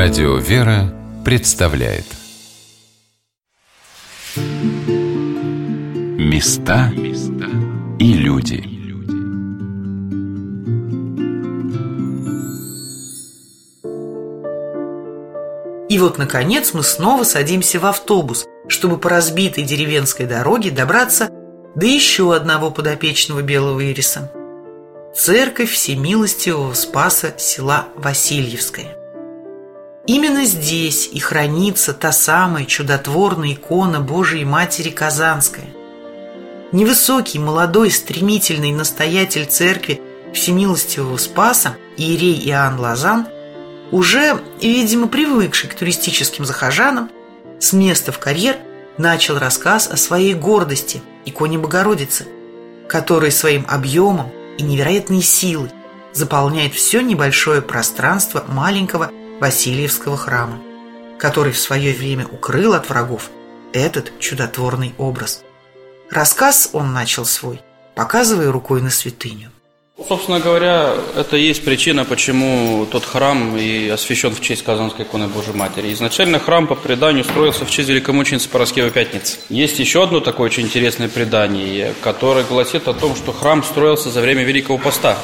Радио «Вера» представляет. Места и люди. И вот, наконец, мы снова садимся в автобус, чтобы по разбитой деревенской дороге добраться до еще одного подопечного белого ириса – церковь Всемилостивого Спаса села Васильевское. Именно здесь и хранится та самая чудотворная икона Божией Матери Казанская. Невысокий, молодой, стремительный настоятель церкви Всемилостивого Спаса Иерей Иоанн Лазан, уже, видимо, привыкший к туристическим захожанам, с места в карьер начал рассказ о своей гордости, иконе Богородицы, которая своим объемом и невероятной силой заполняет все небольшое пространство маленького Васильевского храма, который в свое время укрыл от врагов этот чудотворный образ. Рассказ он начал свой, показывая рукой на святыню. Собственно говоря, это и есть причина, почему тот храм и освящен в честь Казанской иконы Божьей Матери. Изначально храм по преданию строился в честь великомученицы Пороскевой Пятницы. Есть еще одно такое очень интересное предание, которое гласит о том, что храм строился за время Великого Поста,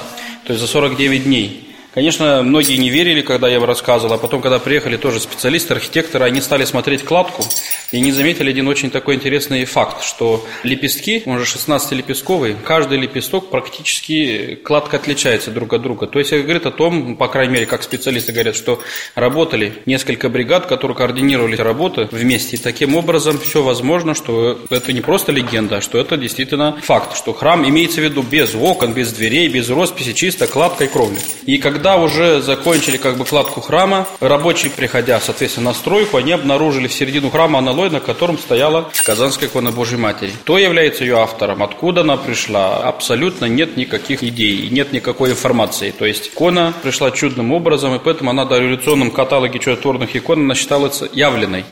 то есть за 49 дней. Конечно, многие не верили, когда я им рассказывал, а потом, когда приехали тоже специалисты, архитекторы, они стали смотреть кладку и не заметили один очень такой интересный факт, что лепестки, он же 16-лепестковый, каждый лепесток практически кладка отличается друг от друга. То есть это говорит о том, по крайней мере, как специалисты говорят, что работали несколько бригад, которые координировали работы вместе. И таким образом все возможно, что это не просто легенда, а что это действительно факт, что храм имеется в виду без окон, без дверей, без росписи, чисто кладка и кровля. И когда когда уже закончили как бы кладку храма, рабочие, приходя, соответственно, на стройку, они обнаружили в середину храма аналой, на котором стояла Казанская икона Божьей Матери. Кто является ее автором, откуда она пришла, абсолютно нет никаких идей, нет никакой информации. То есть икона пришла чудным образом, и поэтому она до революционном каталоге чудотворных икон она считалась явленной.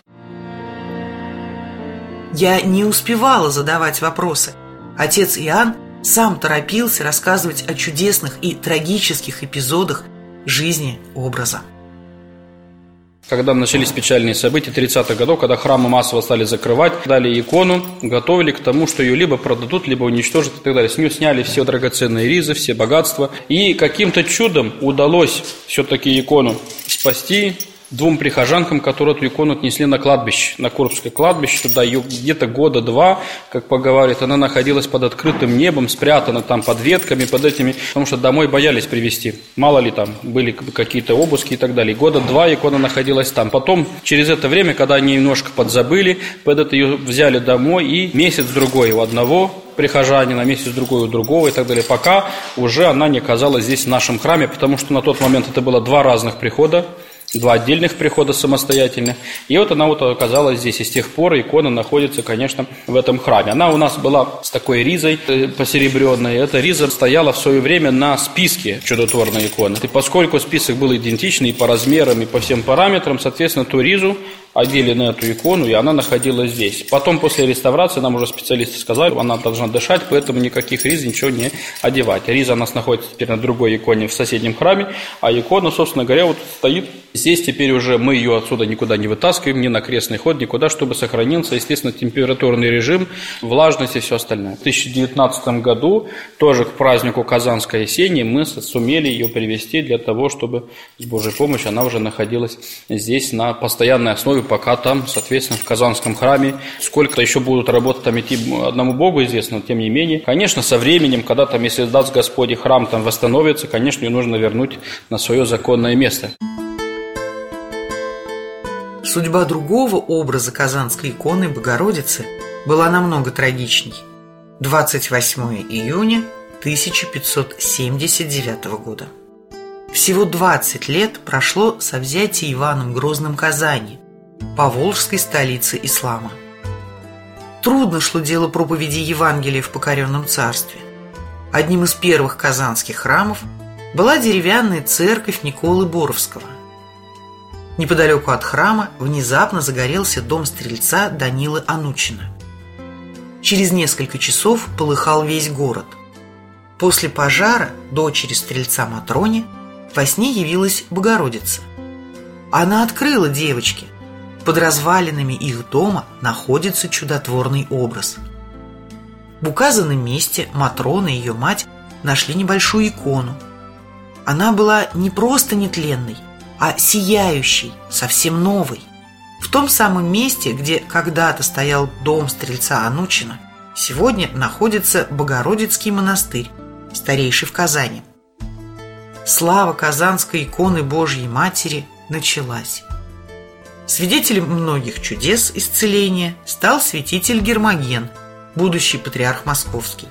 Я не успевала задавать вопросы. Отец Иоанн сам торопился рассказывать о чудесных и трагических эпизодах жизни образа. Когда начались печальные события 30-х годов, когда храмы массово стали закрывать, дали икону, готовили к тому, что ее либо продадут, либо уничтожат и так далее. С нее сняли все драгоценные ризы, все богатства. И каким-то чудом удалось все-таки икону спасти, двум прихожанкам, которые эту икону отнесли на кладбище, на Курбское кладбище, туда ее где-то года два, как поговаривают, она находилась под открытым небом, спрятана там под ветками, под этими, потому что домой боялись привезти. Мало ли там были какие-то обыски и так далее. Года два икона находилась там. Потом, через это время, когда они немножко подзабыли, под это ее взяли домой, и месяц-другой у одного прихожанина, месяц другой у другого и так далее, пока уже она не оказалась здесь в нашем храме, потому что на тот момент это было два разных прихода, два отдельных прихода самостоятельных. И вот она вот оказалась здесь. И с тех пор икона находится, конечно, в этом храме. Она у нас была с такой ризой э, посеребренной. Эта риза стояла в свое время на списке чудотворной иконы. И поскольку список был идентичный и по размерам, и по всем параметрам, соответственно, ту ризу одели на эту икону, и она находилась здесь. Потом, после реставрации, нам уже специалисты сказали, она должна дышать, поэтому никаких риз ничего не одевать. Риза у нас находится теперь на другой иконе в соседнем храме, а икона, собственно говоря, вот стоит здесь. Теперь уже мы ее отсюда никуда не вытаскиваем, ни на крестный ход, никуда, чтобы сохранился, естественно, температурный режим, влажность и все остальное. В 2019 году, тоже к празднику Казанской осени, мы сумели ее привести для того, чтобы с Божьей помощью она уже находилась здесь на постоянной основе пока там, соответственно, в Казанском храме. Сколько еще будут работать там идти, одному Богу известно, но тем не менее. Конечно, со временем, когда там, если даст Господь и храм там восстановится, конечно, ее нужно вернуть на свое законное место. Судьба другого образа Казанской иконы Богородицы была намного трагичней. 28 июня 1579 года. Всего 20 лет прошло со взятия Иваном Грозным Казани, поволжской столицы ислама. Трудно шло дело проповеди Евангелия в покоренном царстве. Одним из первых казанских храмов была деревянная церковь Николы Боровского. Неподалеку от храма внезапно загорелся дом стрельца Данилы Анучина. Через несколько часов полыхал весь город. После пожара дочери стрельца Матроне во сне явилась Богородица. Она открыла девочке. Под развалинами их дома находится чудотворный образ. В указанном месте Матрона и ее мать нашли небольшую икону. Она была не просто нетленной, а сияющей, совсем новой. В том самом месте, где когда-то стоял дом стрельца Анучина, сегодня находится Богородицкий монастырь, старейший в Казани. Слава Казанской иконы Божьей Матери началась. Свидетелем многих чудес исцеления стал святитель Гермоген, будущий патриарх Московский.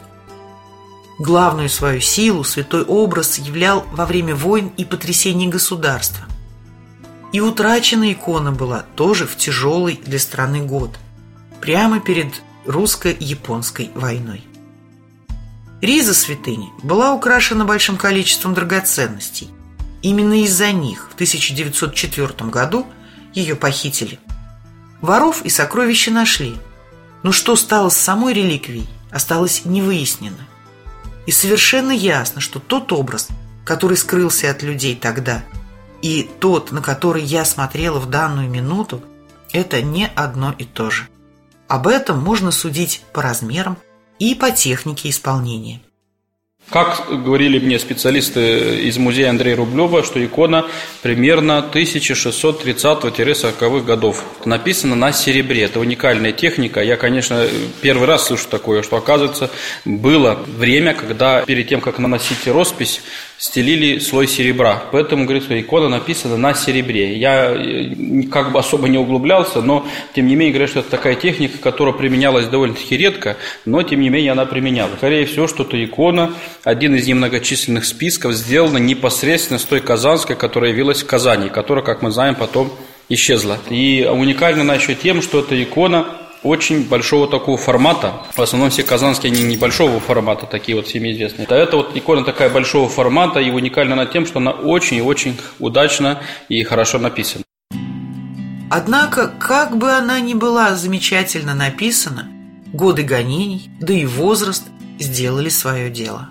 Главную свою силу святой образ являл во время войн и потрясений государства. И утраченная икона была тоже в тяжелый для страны год, прямо перед русско-японской войной. Риза святыни была украшена большим количеством драгоценностей. Именно из-за них в 1904 году ее похитили. Воров и сокровища нашли. Но что стало с самой реликвией, осталось невыяснено. И совершенно ясно, что тот образ, который скрылся от людей тогда – и тот, на который я смотрела в данную минуту, это не одно и то же. Об этом можно судить по размерам и по технике исполнения. Как говорили мне специалисты из музея Андрея Рублева, что икона примерно 1630-40-х годов. Написана на серебре. Это уникальная техника. Я, конечно, первый раз слышу такое, что, оказывается, было время, когда перед тем, как наносить роспись, стелили слой серебра. Поэтому, говорит, что икона написана на серебре. Я э, как бы особо не углублялся, но, тем не менее, говорят, что это такая техника, которая применялась довольно-таки редко, но, тем не менее, она применялась. Скорее всего, что это икона, один из немногочисленных списков, сделана непосредственно с той казанской, которая явилась в Казани, которая, как мы знаем, потом исчезла. И уникальна она еще тем, что эта икона очень большого такого формата. В основном все казанские, они небольшого формата, такие вот всеми известные. А это вот икона такая большого формата и уникальна на тем, что она очень и очень удачно и хорошо написана. Однако, как бы она ни была замечательно написана, годы гонений, да и возраст сделали свое дело.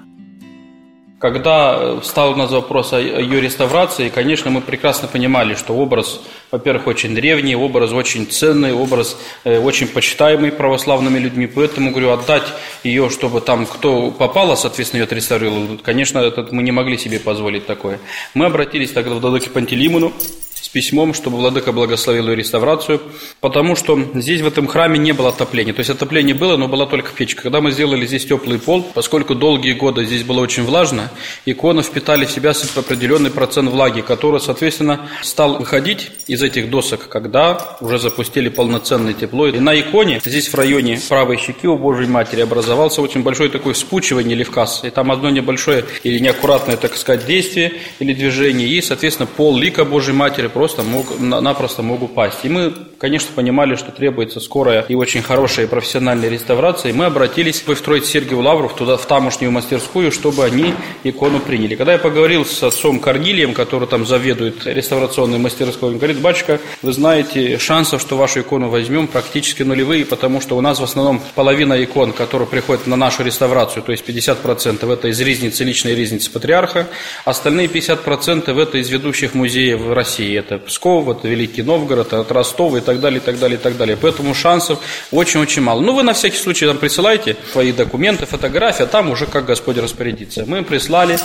Когда встал у нас вопрос о ее реставрации, конечно, мы прекрасно понимали, что образ, во-первых, очень древний, образ очень ценный, образ э, очень почитаемый православными людьми, поэтому, говорю, отдать ее, чтобы там кто попало, соответственно, ее отреставрировал, конечно, это мы не могли себе позволить такое. Мы обратились тогда в Владыке Пантелеймону, с письмом, чтобы Владыка благословил ее реставрацию, потому что здесь в этом храме не было отопления. То есть отопление было, но была только печка. Когда мы сделали здесь теплый пол, поскольку долгие годы здесь было очень влажно, иконы впитали в себя определенный процент влаги, который, соответственно, стал выходить из этих досок, когда уже запустили полноценное тепло. И на иконе, здесь в районе правой щеки у Божьей Матери, образовался очень большой такой вспучивание или вказ. И там одно небольшое или неаккуратное, так сказать, действие или движение, и, соответственно, пол лика Божьей Матери просто мог, напросто мог упасть. И мы, конечно, понимали, что требуется скорая и очень хорошая и профессиональная реставрация. И мы обратились в Троиц Сергию Лавров туда, в тамошнюю мастерскую, чтобы они икону приняли. Когда я поговорил с отцом Корнилием, который там заведует реставрационной мастерской, он говорит, батюшка, вы знаете, шансов, что вашу икону возьмем, практически нулевые, потому что у нас в основном половина икон, которые приходят на нашу реставрацию, то есть 50% это из ризницы, личной ризницы патриарха, остальные 50% это из ведущих музеев в России это Псков, это Великий Новгород, это Ростов и так далее, и так далее, и так далее. Поэтому шансов очень-очень мало. Ну, вы на всякий случай там присылайте свои документы, фотографии, а там уже как Господь распорядится. Мы прислали,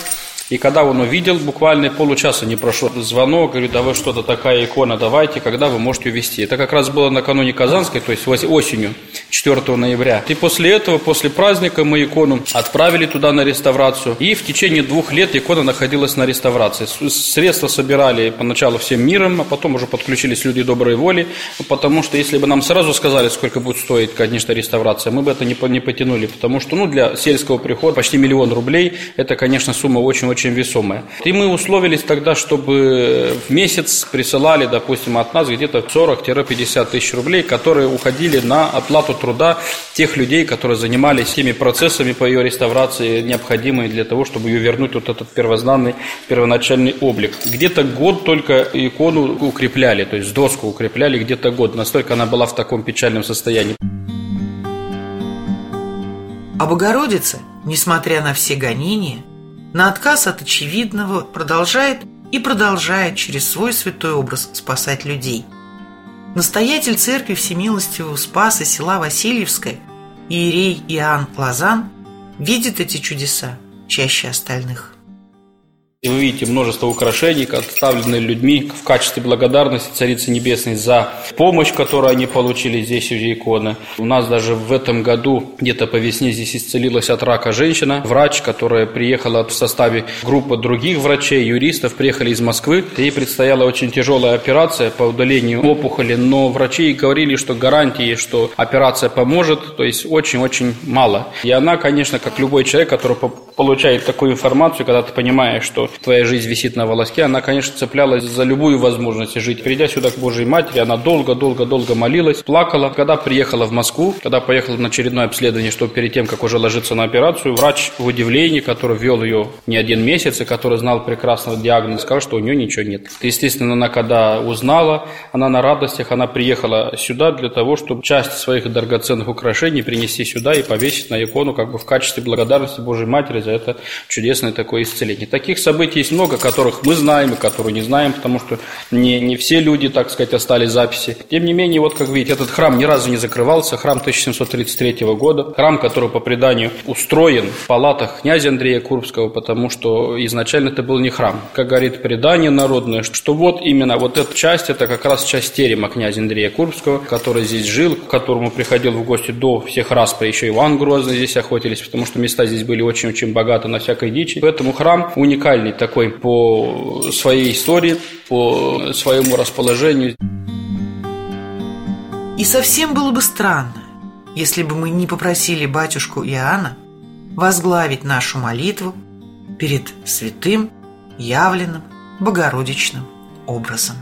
и когда он увидел, буквально получаса не прошло, звонок, говорит, да вы что-то такая икона, давайте, когда вы можете увезти. Это как раз было накануне Казанской, то есть осенью, 4 ноября. И после этого, после праздника мы икону отправили туда на реставрацию. И в течение двух лет икона находилась на реставрации. Средства собирали поначалу всем миром, а потом уже подключились люди доброй воли, потому что если бы нам сразу сказали, сколько будет стоить, конечно, реставрация, мы бы это не, не потянули, потому что ну, для сельского прихода почти миллион рублей, это, конечно, сумма очень очень весомая. И мы условились тогда, чтобы в месяц присылали, допустим, от нас где-то 40-50 тысяч рублей, которые уходили на оплату труда тех людей, которые занимались теми процессами по ее реставрации, необходимые для того, чтобы ее вернуть вот этот первозданный, первоначальный облик. Где-то год только икону укрепляли, то есть доску укрепляли где-то год. Настолько она была в таком печальном состоянии. А Богородица, несмотря на все гонения, на отказ от очевидного продолжает и продолжает через свой святой образ спасать людей. Настоятель церкви Всемилостивого Спаса села Васильевское, иерей Иоанн Лазан, видит эти чудеса чаще остальных. И вы видите множество украшений, отставленные людьми в качестве благодарности Царицы Небесной за помощь, которую они получили здесь уже иконы. У нас даже в этом году, где-то по весне, здесь исцелилась от рака женщина, врач, которая приехала в составе группы других врачей, юристов, приехали из Москвы. Ей предстояла очень тяжелая операция по удалению опухоли, но врачи говорили, что гарантии, что операция поможет, то есть очень-очень мало. И она, конечно, как любой человек, который получает такую информацию, когда ты понимаешь, что твоя жизнь висит на волоске, она, конечно, цеплялась за любую возможность жить. Придя сюда к Божьей Матери, она долго-долго-долго молилась, плакала. Когда приехала в Москву, когда поехала на очередное обследование, чтобы перед тем, как уже ложиться на операцию, врач в удивлении, который вел ее не один месяц и который знал прекрасно диагноз, сказал, что у нее ничего нет. Естественно, она когда узнала, она на радостях, она приехала сюда для того, чтобы часть своих драгоценных украшений принести сюда и повесить на икону как бы в качестве благодарности Божьей Матери за это чудесное такое исцеление. Таких событий событий есть много, которых мы знаем и которые не знаем, потому что не, не все люди, так сказать, остались записи. Тем не менее, вот как видите, этот храм ни разу не закрывался, храм 1733 года, храм, который по преданию устроен в палатах князя Андрея Курбского, потому что изначально это был не храм. Как говорит предание народное, что вот именно вот эта часть, это как раз часть терема князя Андрея Курбского, который здесь жил, к которому приходил в гости до всех распри, еще Иван Грозный здесь охотились, потому что места здесь были очень-очень богаты на всякой дичи. Поэтому храм уникальный такой по своей истории, по своему расположению. И совсем было бы странно, если бы мы не попросили батюшку Иоанна возглавить нашу молитву перед святым, явленным, богородичным образом.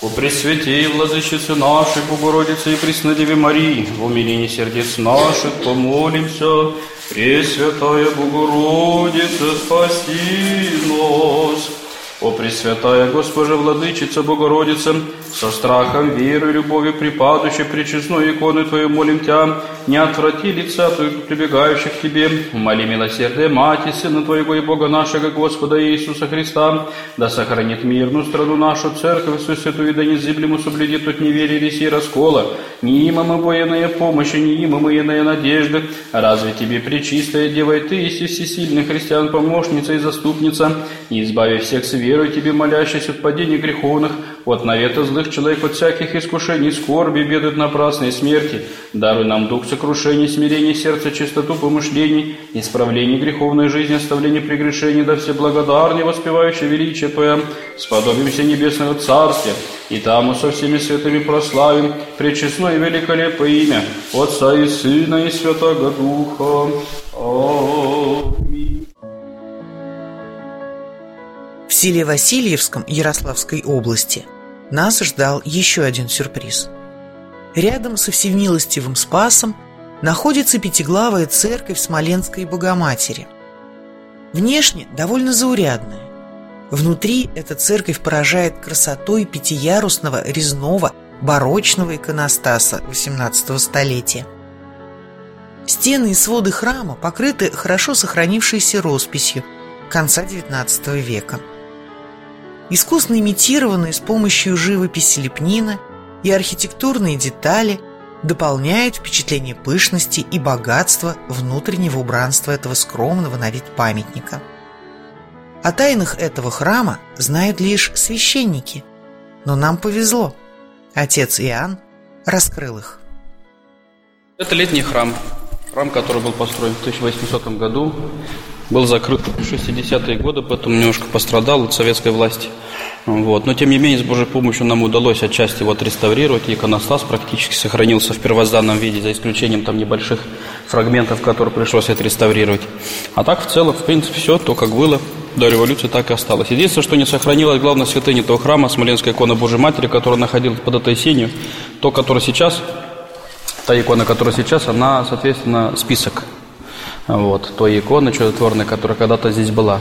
О Пресвятей, Владычице нашей, Богородице и Преснодеве Марии, в умилении сердец наших помолимся, Пресвятая Богородица, спаси нас. О Пресвятая Госпожа Владычица Богородица, со страхом, верой, любовью припадущей причестной иконы Твою молим Тебя, не отврати лица Твоих прибегающих к Тебе, моли милосердие Мати, Сына Твоего и Бога нашего, Господа Иисуса Христа, да сохранит мирную страну нашу, Церковь свою святую, да незыблемо соблюдет от неверия и раскола, не има мы военная помощь, не има мы иная надежда, разве Тебе, пречистая Дева, и Ты, если всесильный христиан, помощница и заступница, и избави всех с верой Тебе, молящихся от падения греховных, от навета злых человек, от всяких искушений, скорби, беды напрасной смерти. Даруй нам дух сокрушения, смирения сердца, чистоту помышлений, исправление греховной жизни, оставление прегрешений, да все благодарные, воспевающие величие Твое, сподобимся небесного Царствия, и там со всеми святыми прославим пречестное и великолепное имя Отца и Сына и Святого Духа. Аминь. Селе Васильевском Ярославской области – нас ждал еще один сюрприз. Рядом со Всемилостивым Спасом находится пятиглавая церковь Смоленской Богоматери. Внешне довольно заурядная. Внутри эта церковь поражает красотой пятиярусного резного барочного иконостаса XVIII столетия. Стены и своды храма покрыты хорошо сохранившейся росписью конца XIX века – искусно имитированные с помощью живописи лепнина и архитектурные детали дополняют впечатление пышности и богатства внутреннего убранства этого скромного на вид памятника. О тайнах этого храма знают лишь священники, но нам повезло. Отец Иоанн раскрыл их. Это летний храм. Храм, который был построен в 1800 году был закрыт в 60-е годы, поэтому немножко пострадал от советской власти. Вот. Но, тем не менее, с Божьей помощью нам удалось отчасти его отреставрировать. И иконостас практически сохранился в первозданном виде, за исключением там небольших фрагментов, которые пришлось отреставрировать. А так, в целом, в принципе, все то, как было до революции, так и осталось. Единственное, что не сохранилось, главная святыня этого храма, Смоленская икона Божьей Матери, которая находилась под этой сенью, то, которое сейчас, та икона, которая сейчас, она, соответственно, список вот, той иконы чудотворной, которая когда-то здесь была.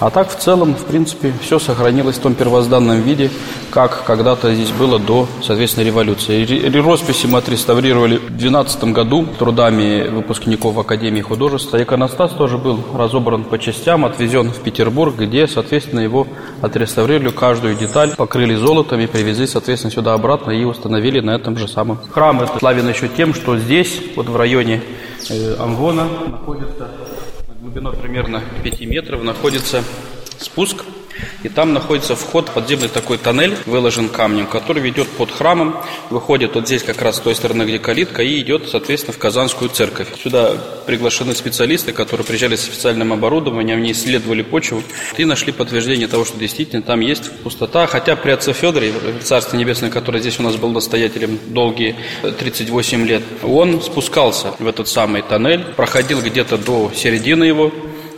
А так, в целом, в принципе, все сохранилось в том первозданном виде, как когда-то здесь было до, соответственно, революции. Росписи мы отреставрировали в 2012 году трудами выпускников Академии художеств. Иконостас тоже был разобран по частям, отвезен в Петербург, где, соответственно, его отреставрировали каждую деталь, покрыли золотом и привезли, соответственно, сюда обратно и установили на этом же самом. Храм это славен еще тем, что здесь, вот в районе э, Амвона, находится на глубину примерно 5 метров, находится спуск и там находится вход, подземный такой тоннель, выложен камнем, который ведет под храмом, выходит вот здесь как раз с той стороны, где калитка, и идет, соответственно, в Казанскую церковь. Сюда приглашены специалисты, которые приезжали с специальным оборудованием, они исследовали почву и нашли подтверждение того, что действительно там есть пустота. Хотя при отце Федоре, Царство Небесное, который здесь у нас был настоятелем долгие 38 лет, он спускался в этот самый тоннель, проходил где-то до середины его,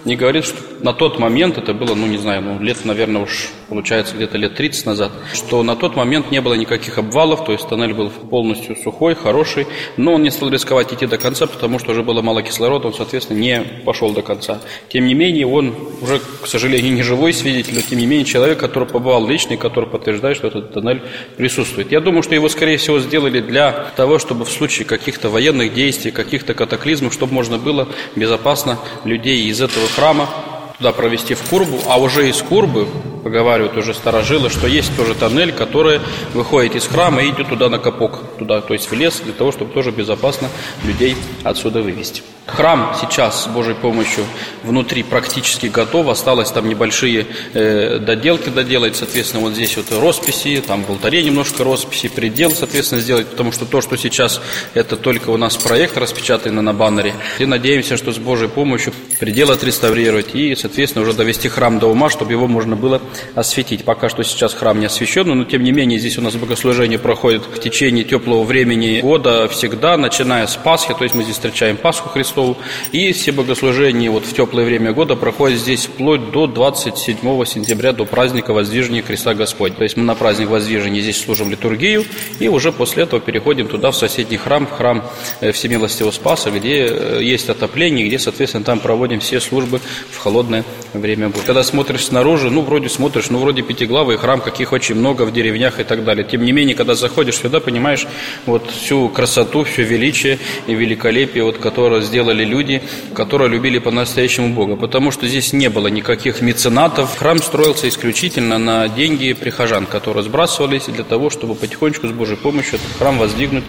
не говорит, что на тот момент, это было, ну не знаю, ну лет, наверное, уж получается где-то лет 30 назад, что на тот момент не было никаких обвалов, то есть тоннель был полностью сухой, хороший, но он не стал рисковать идти до конца, потому что уже было мало кислорода, он, соответственно, не пошел до конца. Тем не менее, он уже, к сожалению, не живой свидетель, но тем не менее человек, который побывал лично который подтверждает, что этот тоннель присутствует. Я думаю, что его, скорее всего, сделали для того, чтобы в случае каких-то военных действий, каких-то катаклизмов, чтобы можно было безопасно людей из этого храма туда провести в Курбу, а уже из Курбы, поговаривают уже старожилы, что есть тоже тоннель, который выходит из храма и идет туда на капок, туда, то есть в лес, для того, чтобы тоже безопасно людей отсюда вывести. Храм сейчас с Божьей помощью внутри практически готов. Осталось там небольшие э, доделки доделать. Соответственно, вот здесь вот росписи, там в алтаре немножко росписи, предел, соответственно, сделать. Потому что то, что сейчас, это только у нас проект распечатанный на баннере. И надеемся, что с Божьей помощью предел отреставрировать и, соответственно, уже довести храм до ума, чтобы его можно было осветить. Пока что сейчас храм не освещен, но тем не менее здесь у нас богослужение проходит в течение теплого времени года всегда, начиная с Пасхи. То есть мы здесь встречаем Пасху Христову Христову. И все богослужения вот в теплое время года проходят здесь вплоть до 27 сентября, до праздника Воздвижения Христа Господь. То есть мы на праздник Воздвижения здесь служим литургию, и уже после этого переходим туда, в соседний храм, в храм э, Всемилостивого Спаса, где э, есть отопление, где, соответственно, там проводим все службы в холодное время года. Когда смотришь снаружи, ну, вроде смотришь, ну, вроде пятиглавый храм, каких очень много в деревнях и так далее. Тем не менее, когда заходишь сюда, понимаешь вот всю красоту, все величие и великолепие, вот, которое сделано делали люди, которые любили по-настоящему Бога, потому что здесь не было никаких меценатов. Храм строился исключительно на деньги прихожан, которые сбрасывались для того, чтобы потихонечку с Божьей помощью этот храм воздвигнуть.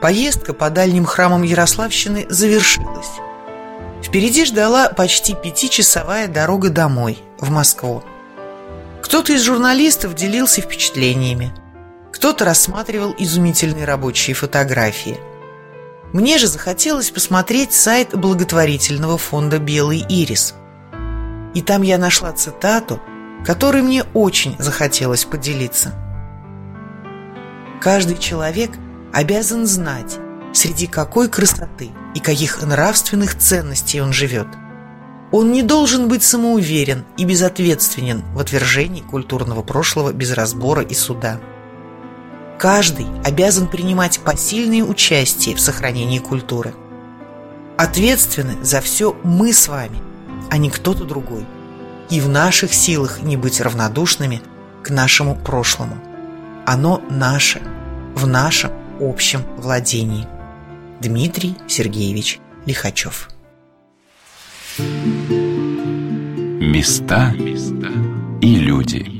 Поездка по дальним храмам Ярославщины завершилась. Впереди ждала почти пятичасовая дорога домой, в Москву. Кто-то из журналистов делился впечатлениями. Кто-то рассматривал изумительные рабочие фотографии. Мне же захотелось посмотреть сайт благотворительного фонда «Белый ирис». И там я нашла цитату, которой мне очень захотелось поделиться. Каждый человек обязан знать, среди какой красоты и каких нравственных ценностей он живет. Он не должен быть самоуверен и безответственен в отвержении культурного прошлого без разбора и суда. Каждый обязан принимать посильное участие в сохранении культуры. Ответственны за все мы с вами, а не кто-то другой. И в наших силах не быть равнодушными к нашему прошлому. Оно наше, в нашем общем владении. Дмитрий Сергеевич Лихачев. Места и люди